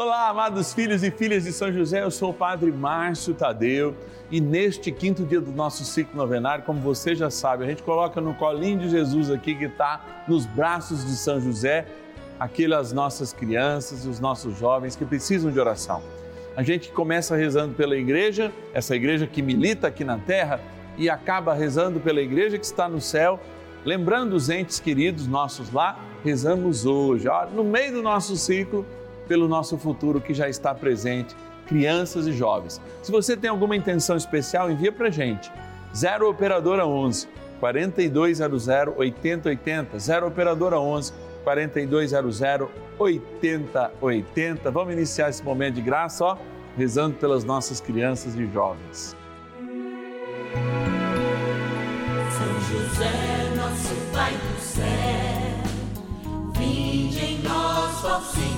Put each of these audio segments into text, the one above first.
Olá, amados filhos e filhas de São José, eu sou o Padre Márcio Tadeu e neste quinto dia do nosso ciclo novenário, como você já sabe, a gente coloca no colinho de Jesus aqui que está nos braços de São José, aquelas nossas crianças, os nossos jovens que precisam de oração. A gente começa rezando pela igreja, essa igreja que milita aqui na terra, e acaba rezando pela igreja que está no céu, lembrando os entes queridos nossos lá, rezamos hoje, ó, no meio do nosso ciclo pelo nosso futuro que já está presente, crianças e jovens. Se você tem alguma intenção especial, envia para gente. 0 Operadora 11 4200 8080. 0 Operadora 11 4200 8080. Vamos iniciar esse momento de graça, ó, rezando pelas nossas crianças e jovens. José, nosso Pai do céu, vinde em nós, ó Senhor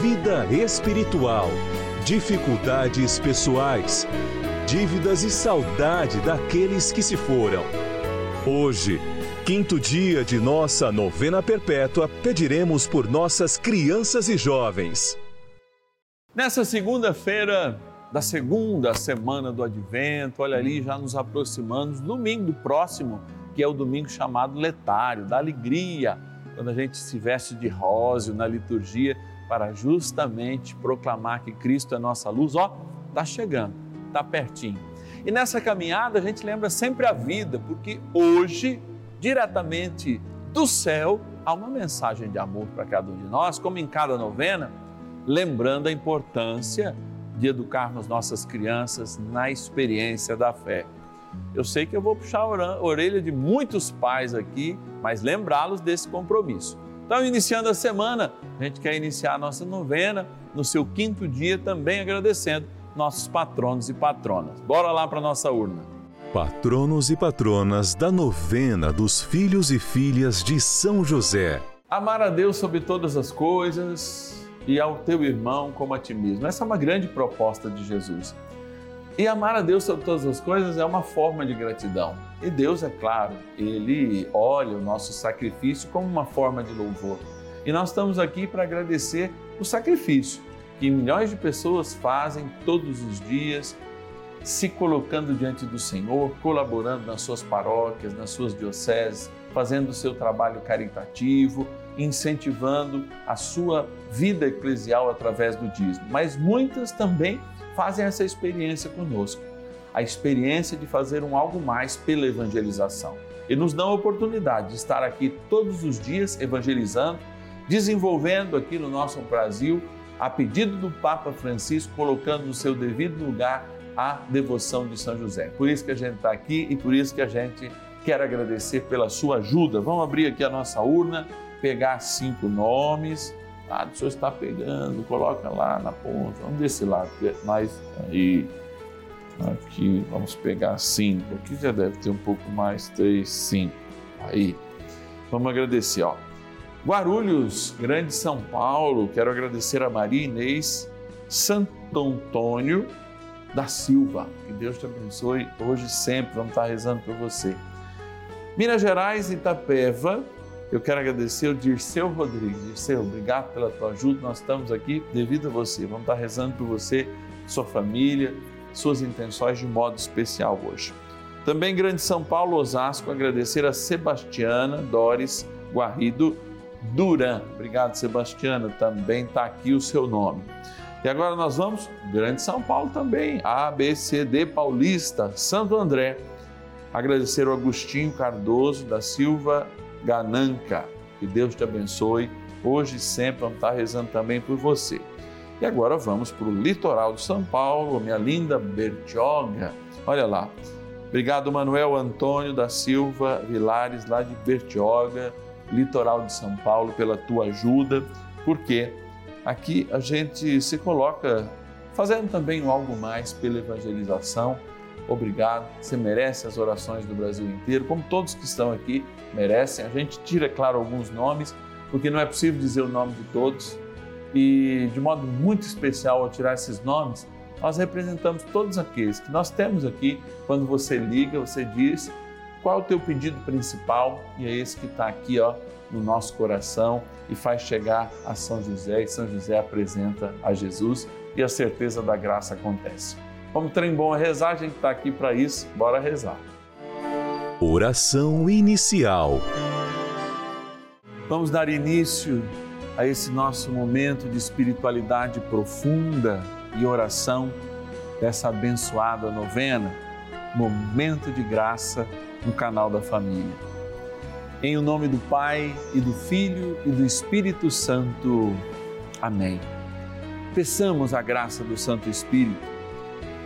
vida espiritual, dificuldades pessoais, dívidas e saudade daqueles que se foram. Hoje, quinto dia de nossa novena perpétua, pediremos por nossas crianças e jovens. Nessa segunda-feira da segunda semana do Advento, olha ali, já nos aproximamos, domingo próximo, que é o domingo chamado letário, da alegria, quando a gente se veste de róseo na liturgia para justamente proclamar que Cristo é nossa luz, ó, está chegando, está pertinho. E nessa caminhada a gente lembra sempre a vida, porque hoje, diretamente do céu, há uma mensagem de amor para cada um de nós, como em cada novena, lembrando a importância de educarmos nossas crianças na experiência da fé. Eu sei que eu vou puxar a orelha de muitos pais aqui, mas lembrá-los desse compromisso. Então, iniciando a semana, a gente quer iniciar a nossa novena no seu quinto dia, também agradecendo nossos patronos e patronas. Bora lá para a nossa urna. Patronos e patronas da novena dos filhos e filhas de São José. Amar a Deus sobre todas as coisas e ao teu irmão como a ti mesmo. Essa é uma grande proposta de Jesus. E amar a Deus sobre todas as coisas é uma forma de gratidão. E Deus, é claro, Ele olha o nosso sacrifício como uma forma de louvor. E nós estamos aqui para agradecer o sacrifício que milhões de pessoas fazem todos os dias, se colocando diante do Senhor, colaborando nas suas paróquias, nas suas dioceses, fazendo o seu trabalho caritativo, incentivando a sua vida eclesial através do dízimo. Mas muitas também fazem essa experiência conosco, a experiência de fazer um algo mais pela evangelização. E nos dão a oportunidade de estar aqui todos os dias evangelizando, desenvolvendo aqui no nosso Brasil, a pedido do Papa Francisco, colocando no seu devido lugar a devoção de São José. Por isso que a gente está aqui e por isso que a gente quer agradecer pela sua ajuda. Vamos abrir aqui a nossa urna, pegar cinco nomes ah, o senhor está pegando, coloca lá na ponta, vamos desse lado, é mais aí, aqui, vamos pegar cinco, aqui já deve ter um pouco mais, três, cinco, aí, vamos agradecer, ó. Guarulhos, Grande São Paulo, quero agradecer a Maria Inês Santo Antônio da Silva, que Deus te abençoe hoje e sempre, vamos estar rezando por você. Minas Gerais, Itapeva, eu quero agradecer o Dirceu Rodrigues. Dirceu, obrigado pela tua ajuda. Nós estamos aqui devido a você. Vamos estar rezando por você, sua família, suas intenções de modo especial hoje. Também Grande São Paulo, Osasco, agradecer a Sebastiana Doris Guarrido Duran. Obrigado, Sebastiana. Também está aqui o seu nome. E agora nós vamos, Grande São Paulo também, A, B, C, D, Paulista, Santo André. Agradecer o Agostinho Cardoso da Silva Gananca. Que Deus te abençoe. Hoje e sempre vamos estar rezando também por você. E agora vamos para o litoral de São Paulo, minha linda Bertioga. Olha lá. Obrigado, Manuel Antônio da Silva Vilares, lá de Bertioga, litoral de São Paulo, pela tua ajuda, porque aqui a gente se coloca fazendo também algo mais pela evangelização. Obrigado, você merece as orações do Brasil inteiro, como todos que estão aqui merecem. A gente tira, claro, alguns nomes, porque não é possível dizer o nome de todos. E de modo muito especial, ao tirar esses nomes, nós representamos todos aqueles que nós temos aqui. Quando você liga, você diz qual é o teu pedido principal e é esse que está aqui ó, no nosso coração e faz chegar a São José e São José apresenta a Jesus e a certeza da graça acontece. Como trem bom a rezar, a gente está aqui para isso, bora rezar. Oração inicial. Vamos dar início a esse nosso momento de espiritualidade profunda e oração dessa abençoada novena, Momento de Graça no canal da família. Em o nome do Pai e do Filho e do Espírito Santo. Amém. Peçamos a graça do Santo Espírito.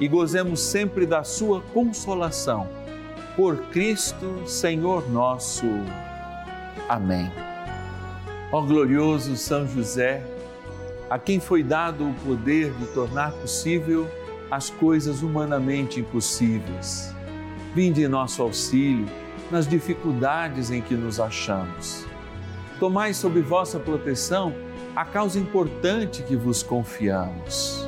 e gozemos sempre da sua consolação. Por Cristo, Senhor nosso. Amém. Ó glorioso São José, a quem foi dado o poder de tornar possível as coisas humanamente impossíveis. Vinde em nosso auxílio nas dificuldades em que nos achamos. Tomai sob vossa proteção a causa importante que vos confiamos.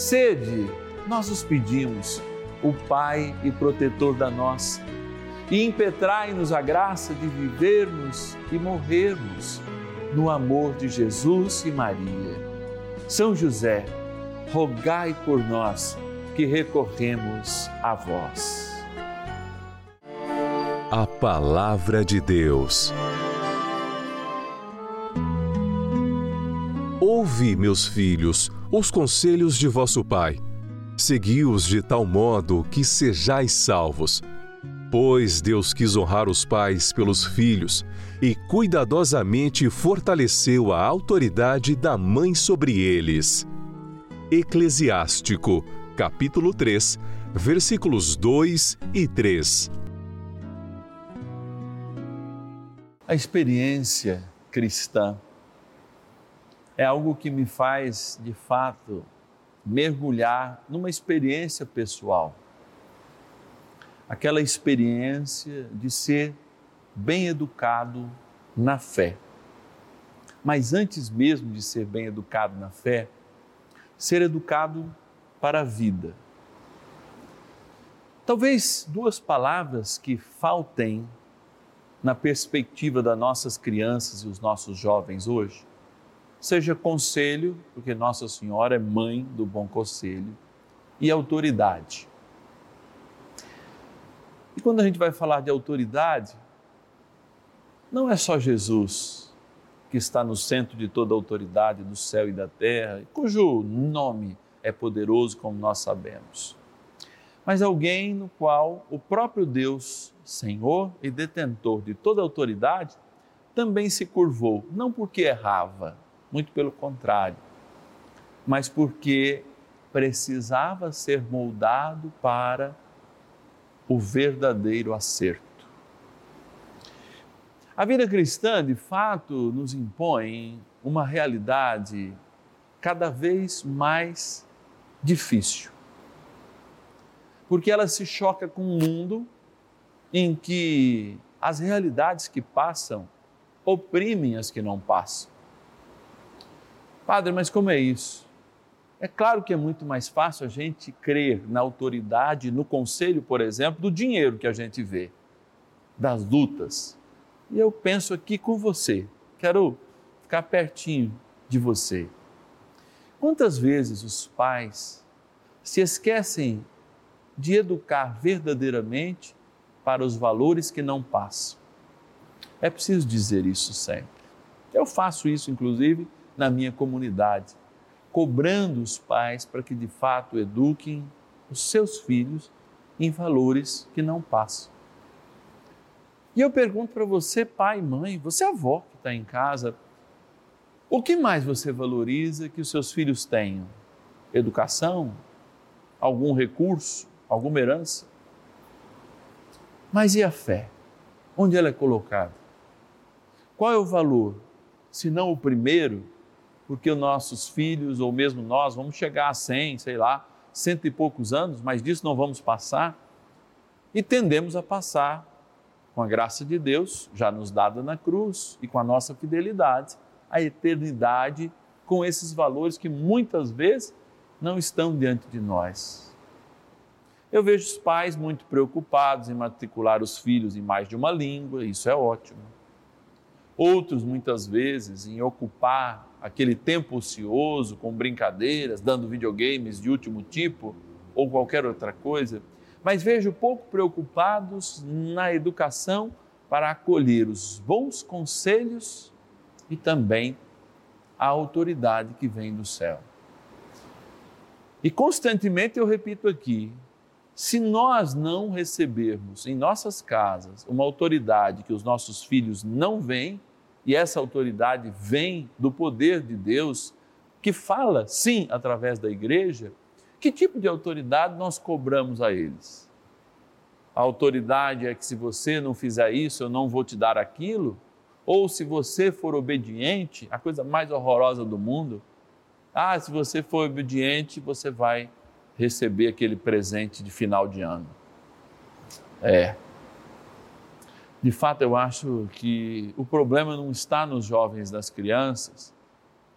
Sede, nós os pedimos, o Pai e protetor da nossa e impetrai-nos a graça de vivermos e morrermos no amor de Jesus e Maria. São José, rogai por nós que recorremos a vós. A Palavra de Deus. Ouve, meus filhos, os conselhos de vosso Pai. Segui-os de tal modo que sejais salvos Pois Deus quis honrar os pais pelos filhos e cuidadosamente fortaleceu a autoridade da mãe sobre eles. Eclesiástico, capítulo 3, versículos 2 e 3. A experiência cristã é algo que me faz, de fato, mergulhar numa experiência pessoal aquela experiência de ser bem educado na fé. Mas antes mesmo de ser bem educado na fé, ser educado para a vida. Talvez duas palavras que faltem na perspectiva das nossas crianças e os nossos jovens hoje, seja conselho, porque Nossa Senhora é mãe do bom conselho, e autoridade. E quando a gente vai falar de autoridade, não é só Jesus que está no centro de toda a autoridade do céu e da terra, cujo nome é poderoso, como nós sabemos. Mas alguém no qual o próprio Deus, Senhor e detentor de toda a autoridade, também se curvou, não porque errava, muito pelo contrário, mas porque precisava ser moldado para o verdadeiro acerto. A vida cristã, de fato, nos impõe uma realidade cada vez mais difícil. Porque ela se choca com um mundo em que as realidades que passam oprimem as que não passam. Padre, mas como é isso? É claro que é muito mais fácil a gente crer na autoridade, no conselho, por exemplo, do dinheiro que a gente vê, das lutas. E eu penso aqui com você, quero ficar pertinho de você. Quantas vezes os pais se esquecem de educar verdadeiramente para os valores que não passam? É preciso dizer isso sempre. Eu faço isso, inclusive, na minha comunidade cobrando os pais para que de fato eduquem os seus filhos em valores que não passam. E eu pergunto para você, pai mãe, você avó que está em casa, o que mais você valoriza que os seus filhos tenham? Educação? Algum recurso? Alguma herança? Mas e a fé? Onde ela é colocada? Qual é o valor? Se não o primeiro, porque os nossos filhos, ou mesmo nós, vamos chegar a 100, sei lá, cento e poucos anos, mas disso não vamos passar. E tendemos a passar, com a graça de Deus, já nos dada na cruz, e com a nossa fidelidade, a eternidade com esses valores que muitas vezes não estão diante de nós. Eu vejo os pais muito preocupados em matricular os filhos em mais de uma língua, isso é ótimo. Outros, muitas vezes, em ocupar aquele tempo ocioso com brincadeiras, dando videogames de último tipo ou qualquer outra coisa, mas vejo pouco preocupados na educação para acolher os bons conselhos e também a autoridade que vem do céu. E constantemente eu repito aqui: se nós não recebermos em nossas casas uma autoridade que os nossos filhos não veem, e essa autoridade vem do poder de Deus, que fala, sim, através da igreja, que tipo de autoridade nós cobramos a eles? A autoridade é que se você não fizer isso, eu não vou te dar aquilo? Ou se você for obediente, a coisa mais horrorosa do mundo, ah, se você for obediente, você vai receber aquele presente de final de ano. É, de fato, eu acho que o problema não está nos jovens, nas crianças,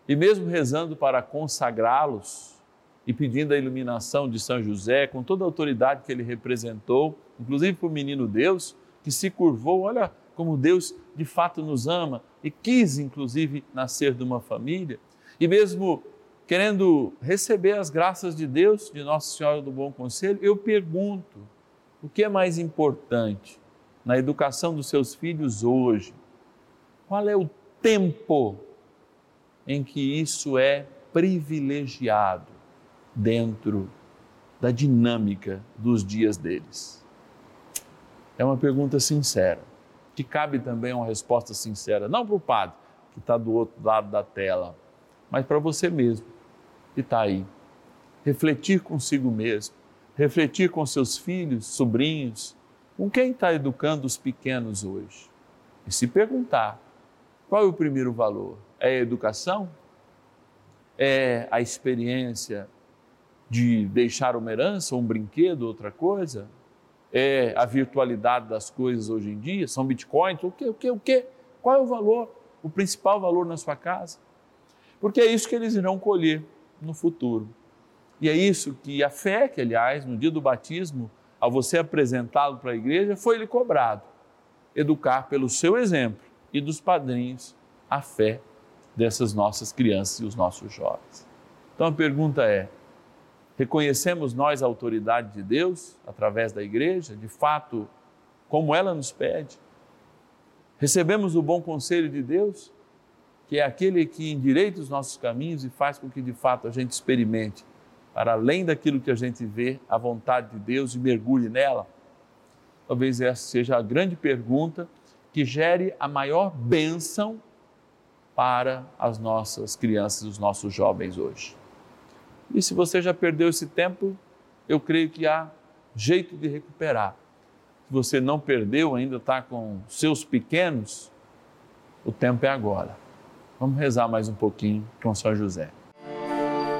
e mesmo rezando para consagrá-los e pedindo a iluminação de São José, com toda a autoridade que ele representou, inclusive para o menino Deus, que se curvou, olha como Deus de fato nos ama e quis, inclusive, nascer de uma família, e mesmo querendo receber as graças de Deus, de Nossa Senhora do Bom Conselho, eu pergunto: o que é mais importante? Na educação dos seus filhos hoje? Qual é o tempo em que isso é privilegiado dentro da dinâmica dos dias deles? É uma pergunta sincera, que cabe também uma resposta sincera, não para o padre que está do outro lado da tela, mas para você mesmo que está aí. Refletir consigo mesmo, refletir com seus filhos, sobrinhos, com quem está educando os pequenos hoje? E se perguntar, qual é o primeiro valor? É a educação? É a experiência de deixar uma herança, um brinquedo, outra coisa? É a virtualidade das coisas hoje em dia? São bitcoins? O que, o que, o que? Qual é o valor? O principal valor na sua casa? Porque é isso que eles irão colher no futuro. E é isso que a fé, que aliás, no dia do batismo, ao você apresentá-lo para a igreja, foi lhe cobrado educar pelo seu exemplo e dos padrinhos a fé dessas nossas crianças e os nossos jovens. Então a pergunta é: reconhecemos nós a autoridade de Deus através da igreja, de fato, como ela nos pede? Recebemos o bom conselho de Deus, que é aquele que endireita os nossos caminhos e faz com que de fato a gente experimente, para além daquilo que a gente vê, a vontade de Deus e mergulhe nela? Talvez essa seja a grande pergunta que gere a maior bênção para as nossas crianças, os nossos jovens hoje. E se você já perdeu esse tempo, eu creio que há jeito de recuperar. Se você não perdeu, ainda está com seus pequenos, o tempo é agora. Vamos rezar mais um pouquinho com São José.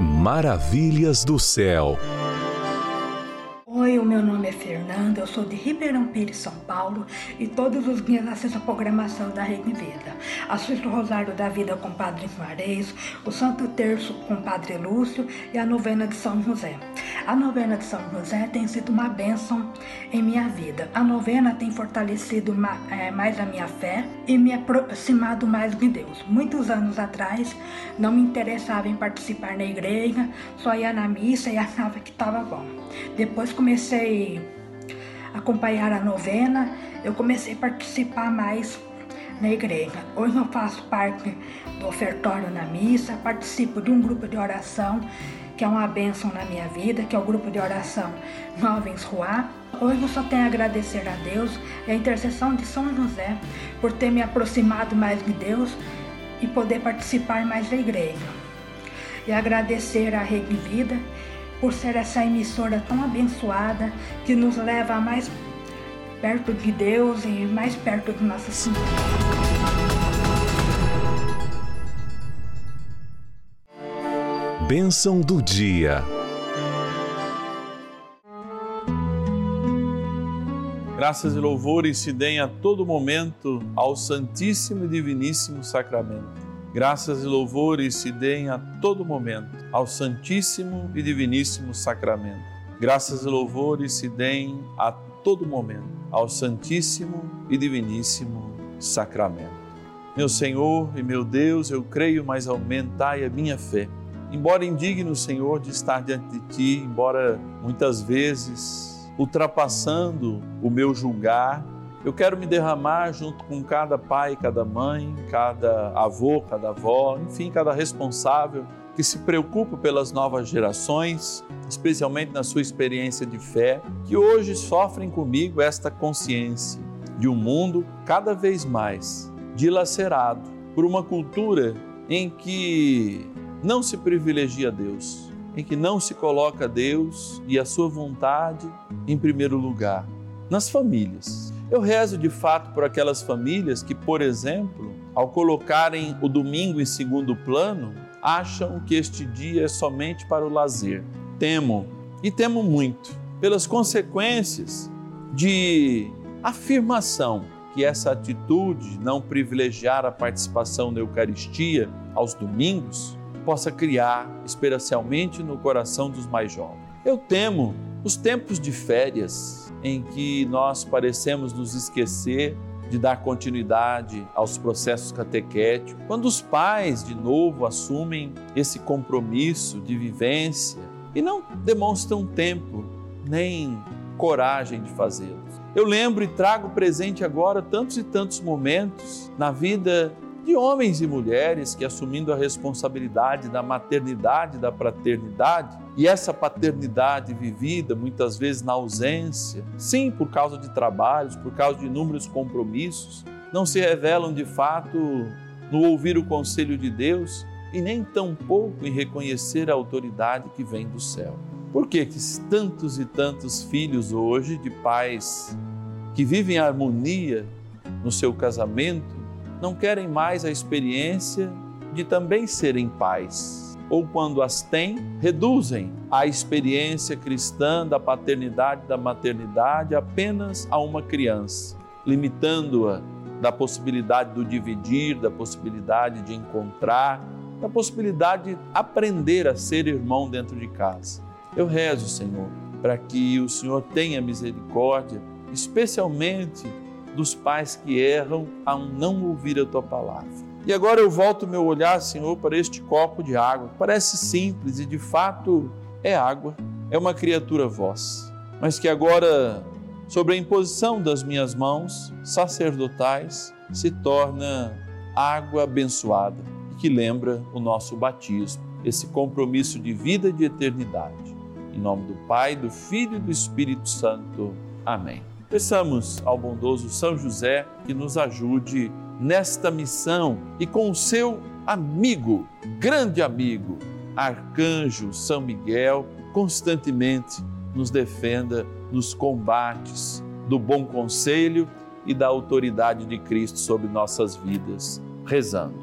Maravilhas do céu. Oi, o meu nome é Fernanda, eu sou de Ribeirão Pires, São Paulo e todos os dias assisto a programação da Rede Vida. Assisto o Rosário da Vida com o Padre Juarez, o Santo Terço com o Padre Lúcio e a novena de São José. A novena de São José tem sido uma bênção em minha vida. A novena tem fortalecido mais a minha fé e me aproximado mais de Deus. Muitos anos atrás não me interessava em participar na igreja, só ia na missa e achava que estava bom. Depois comecei a acompanhar a novena, eu comecei a participar mais na igreja. Hoje eu faço parte do ofertório na missa, participo de um grupo de oração que é uma bênção na minha vida, que é o grupo de oração Jovens Ruá. Hoje eu só tenho a agradecer a Deus e a intercessão de São José por ter me aproximado mais de Deus e poder participar mais da igreja. E agradecer a Rede Vida por ser essa emissora tão abençoada que nos leva mais perto de Deus e mais perto de Nossa Senhora. Bênção do dia. Graças e louvores se deem a todo momento ao Santíssimo e Diviníssimo Sacramento. Graças e louvores se deem a todo momento ao Santíssimo e Diviníssimo Sacramento. Graças e louvores se deem a todo momento ao Santíssimo e Diviníssimo Sacramento. Meu Senhor e meu Deus, eu creio, mas aumentai a minha fé. Embora indigno, Senhor, de estar diante de Ti, embora muitas vezes ultrapassando o meu julgar, eu quero me derramar junto com cada pai, cada mãe, cada avô, cada avó, enfim, cada responsável que se preocupa pelas novas gerações, especialmente na sua experiência de fé, que hoje sofrem comigo esta consciência de um mundo cada vez mais dilacerado por uma cultura em que não se privilegia Deus, em que não se coloca Deus e a sua vontade em primeiro lugar, nas famílias. Eu rezo de fato por aquelas famílias que, por exemplo, ao colocarem o domingo em segundo plano, acham que este dia é somente para o lazer. Temo, e temo muito, pelas consequências de afirmação que essa atitude, não privilegiar a participação na Eucaristia aos domingos, possa criar, especialmente no coração dos mais jovens. Eu temo os tempos de férias em que nós parecemos nos esquecer de dar continuidade aos processos catequéticos, quando os pais de novo assumem esse compromisso de vivência e não demonstram tempo nem coragem de fazê-lo. Eu lembro e trago presente agora tantos e tantos momentos na vida de homens e mulheres que, assumindo a responsabilidade da maternidade, da paternidade, e essa paternidade vivida muitas vezes na ausência, sim, por causa de trabalhos, por causa de inúmeros compromissos, não se revelam de fato no ouvir o conselho de Deus e nem tampouco em reconhecer a autoridade que vem do céu. Por que, que tantos e tantos filhos hoje de pais que vivem em harmonia no seu casamento não querem mais a experiência de também serem pais? Ou quando as têm, reduzem a experiência cristã da paternidade, da maternidade apenas a uma criança, limitando-a da possibilidade do dividir, da possibilidade de encontrar, da possibilidade de aprender a ser irmão dentro de casa. Eu rezo, Senhor, para que o Senhor tenha misericórdia, especialmente dos pais que erram ao não ouvir a tua palavra. E agora eu volto meu olhar, Senhor, para este copo de água. Parece simples e de fato é água, é uma criatura vossa, mas que agora, sobre a imposição das minhas mãos sacerdotais, se torna água abençoada e que lembra o nosso batismo, esse compromisso de vida e de eternidade. Em nome do Pai, do Filho e do Espírito Santo. Amém. Peçamos ao bondoso São José que nos ajude nesta missão e com o seu amigo, grande amigo, Arcanjo São Miguel, constantemente nos defenda nos combates do bom conselho e da autoridade de Cristo sobre nossas vidas. Rezando.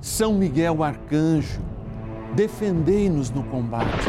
São Miguel Arcanjo, defendei-nos no combate.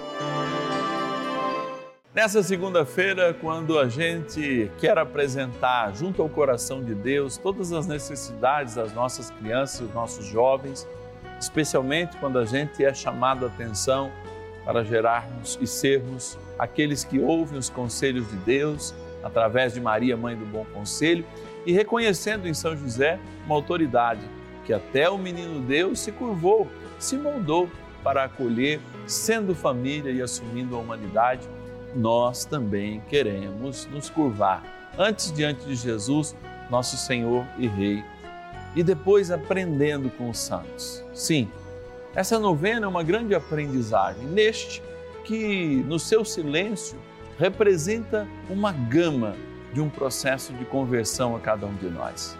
Nessa segunda-feira, quando a gente quer apresentar junto ao coração de Deus todas as necessidades das nossas crianças, dos nossos jovens, especialmente quando a gente é chamado a atenção para gerarmos e sermos aqueles que ouvem os conselhos de Deus através de Maria, mãe do bom conselho, e reconhecendo em São José uma autoridade que até o menino Deus se curvou, se moldou para acolher, sendo família e assumindo a humanidade, nós também queremos nos curvar antes diante de Jesus, nosso Senhor e Rei, e depois aprendendo com os santos. Sim, essa novena é uma grande aprendizagem, neste que, no seu silêncio, representa uma gama de um processo de conversão a cada um de nós.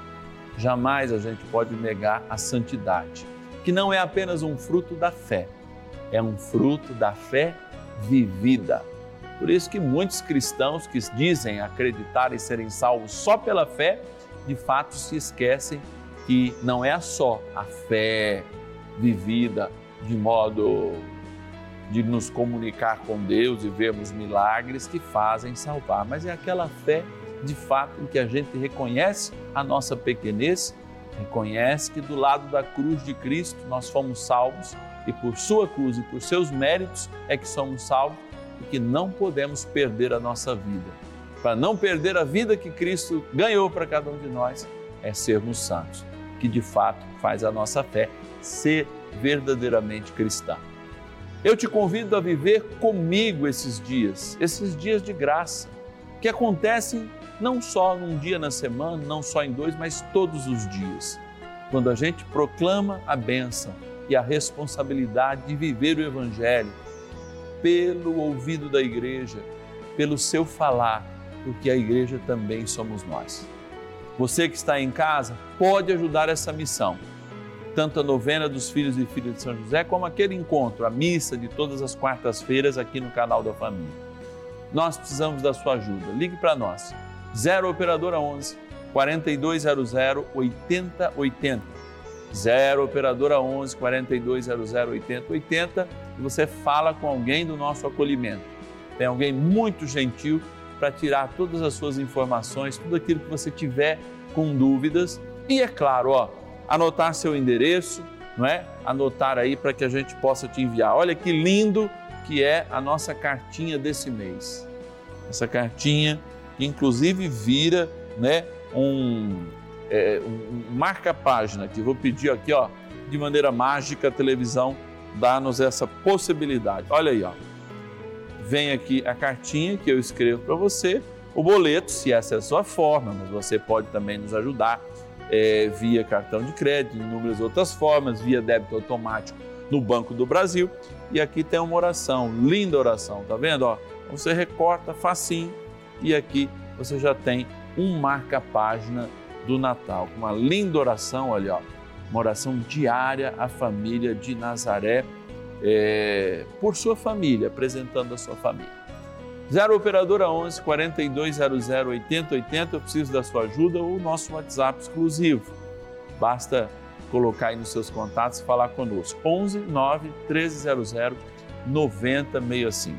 Jamais a gente pode negar a santidade que não é apenas um fruto da fé, é um fruto da fé vivida. Por isso que muitos cristãos que dizem acreditar e serem salvos só pela fé, de fato se esquecem que não é só a fé vivida de modo de nos comunicar com Deus e vermos milagres que fazem salvar, mas é aquela fé de fato em que a gente reconhece a nossa pequenez Reconhece que do lado da cruz de Cristo nós fomos salvos e por sua cruz e por seus méritos é que somos salvos e que não podemos perder a nossa vida. Para não perder a vida que Cristo ganhou para cada um de nós, é sermos santos, que de fato faz a nossa fé ser verdadeiramente cristã. Eu te convido a viver comigo esses dias, esses dias de graça, que acontecem não só num dia na semana, não só em dois, mas todos os dias. Quando a gente proclama a bênção e a responsabilidade de viver o Evangelho, pelo ouvido da igreja, pelo seu falar, porque a igreja também somos nós. Você que está em casa pode ajudar essa missão, tanto a novena dos filhos e filhas de São José, como aquele encontro, a missa de todas as quartas-feiras aqui no canal da família. Nós precisamos da sua ajuda. Ligue para nós. 0 operadora 11 4200 8080. 0 operadora 11 4200 8080 e você fala com alguém do nosso acolhimento. Tem alguém muito gentil para tirar todas as suas informações, tudo aquilo que você tiver com dúvidas e é claro, ó, anotar seu endereço, não é? Anotar aí para que a gente possa te enviar. Olha que lindo que é a nossa cartinha desse mês. Essa cartinha que inclusive vira, né, um, é, um marca-página que vou pedir aqui, ó, de maneira mágica a televisão dá-nos essa possibilidade. Olha aí, ó vem aqui a cartinha que eu escrevo para você, o boleto, se essa é a sua forma, mas você pode também nos ajudar é, via cartão de crédito, inúmeras outras formas, via débito automático no Banco do Brasil. E aqui tem uma oração, linda oração, tá vendo? Ó, você recorta facinho e aqui você já tem um marca-página do Natal, uma linda oração, olha, ó, uma oração diária à família de Nazaré é, por sua família, apresentando a sua família. 0 Operadora 11 4200 8080, eu preciso da sua ajuda ou o nosso WhatsApp exclusivo. Basta colocar aí nos seus contatos e falar conosco. 11 9 1300 9065.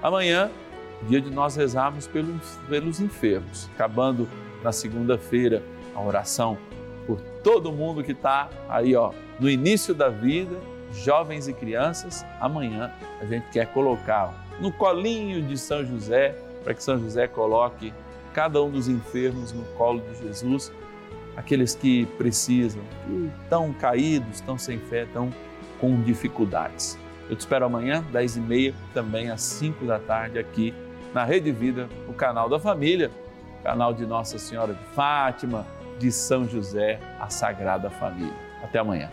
Amanhã, dia de nós rezarmos pelos, pelos enfermos, acabando na segunda-feira a oração por todo mundo que está aí ó, no início da vida jovens e crianças, amanhã a gente quer colocar no colinho de São José, para que São José coloque cada um dos enfermos no colo de Jesus, aqueles que precisam, que estão caídos, estão sem fé, estão com dificuldades. Eu te espero amanhã, 10 e meia, também às 5 da tarde, aqui na Rede Vida, o canal da família, canal de Nossa Senhora de Fátima, de São José, a Sagrada Família. Até amanhã.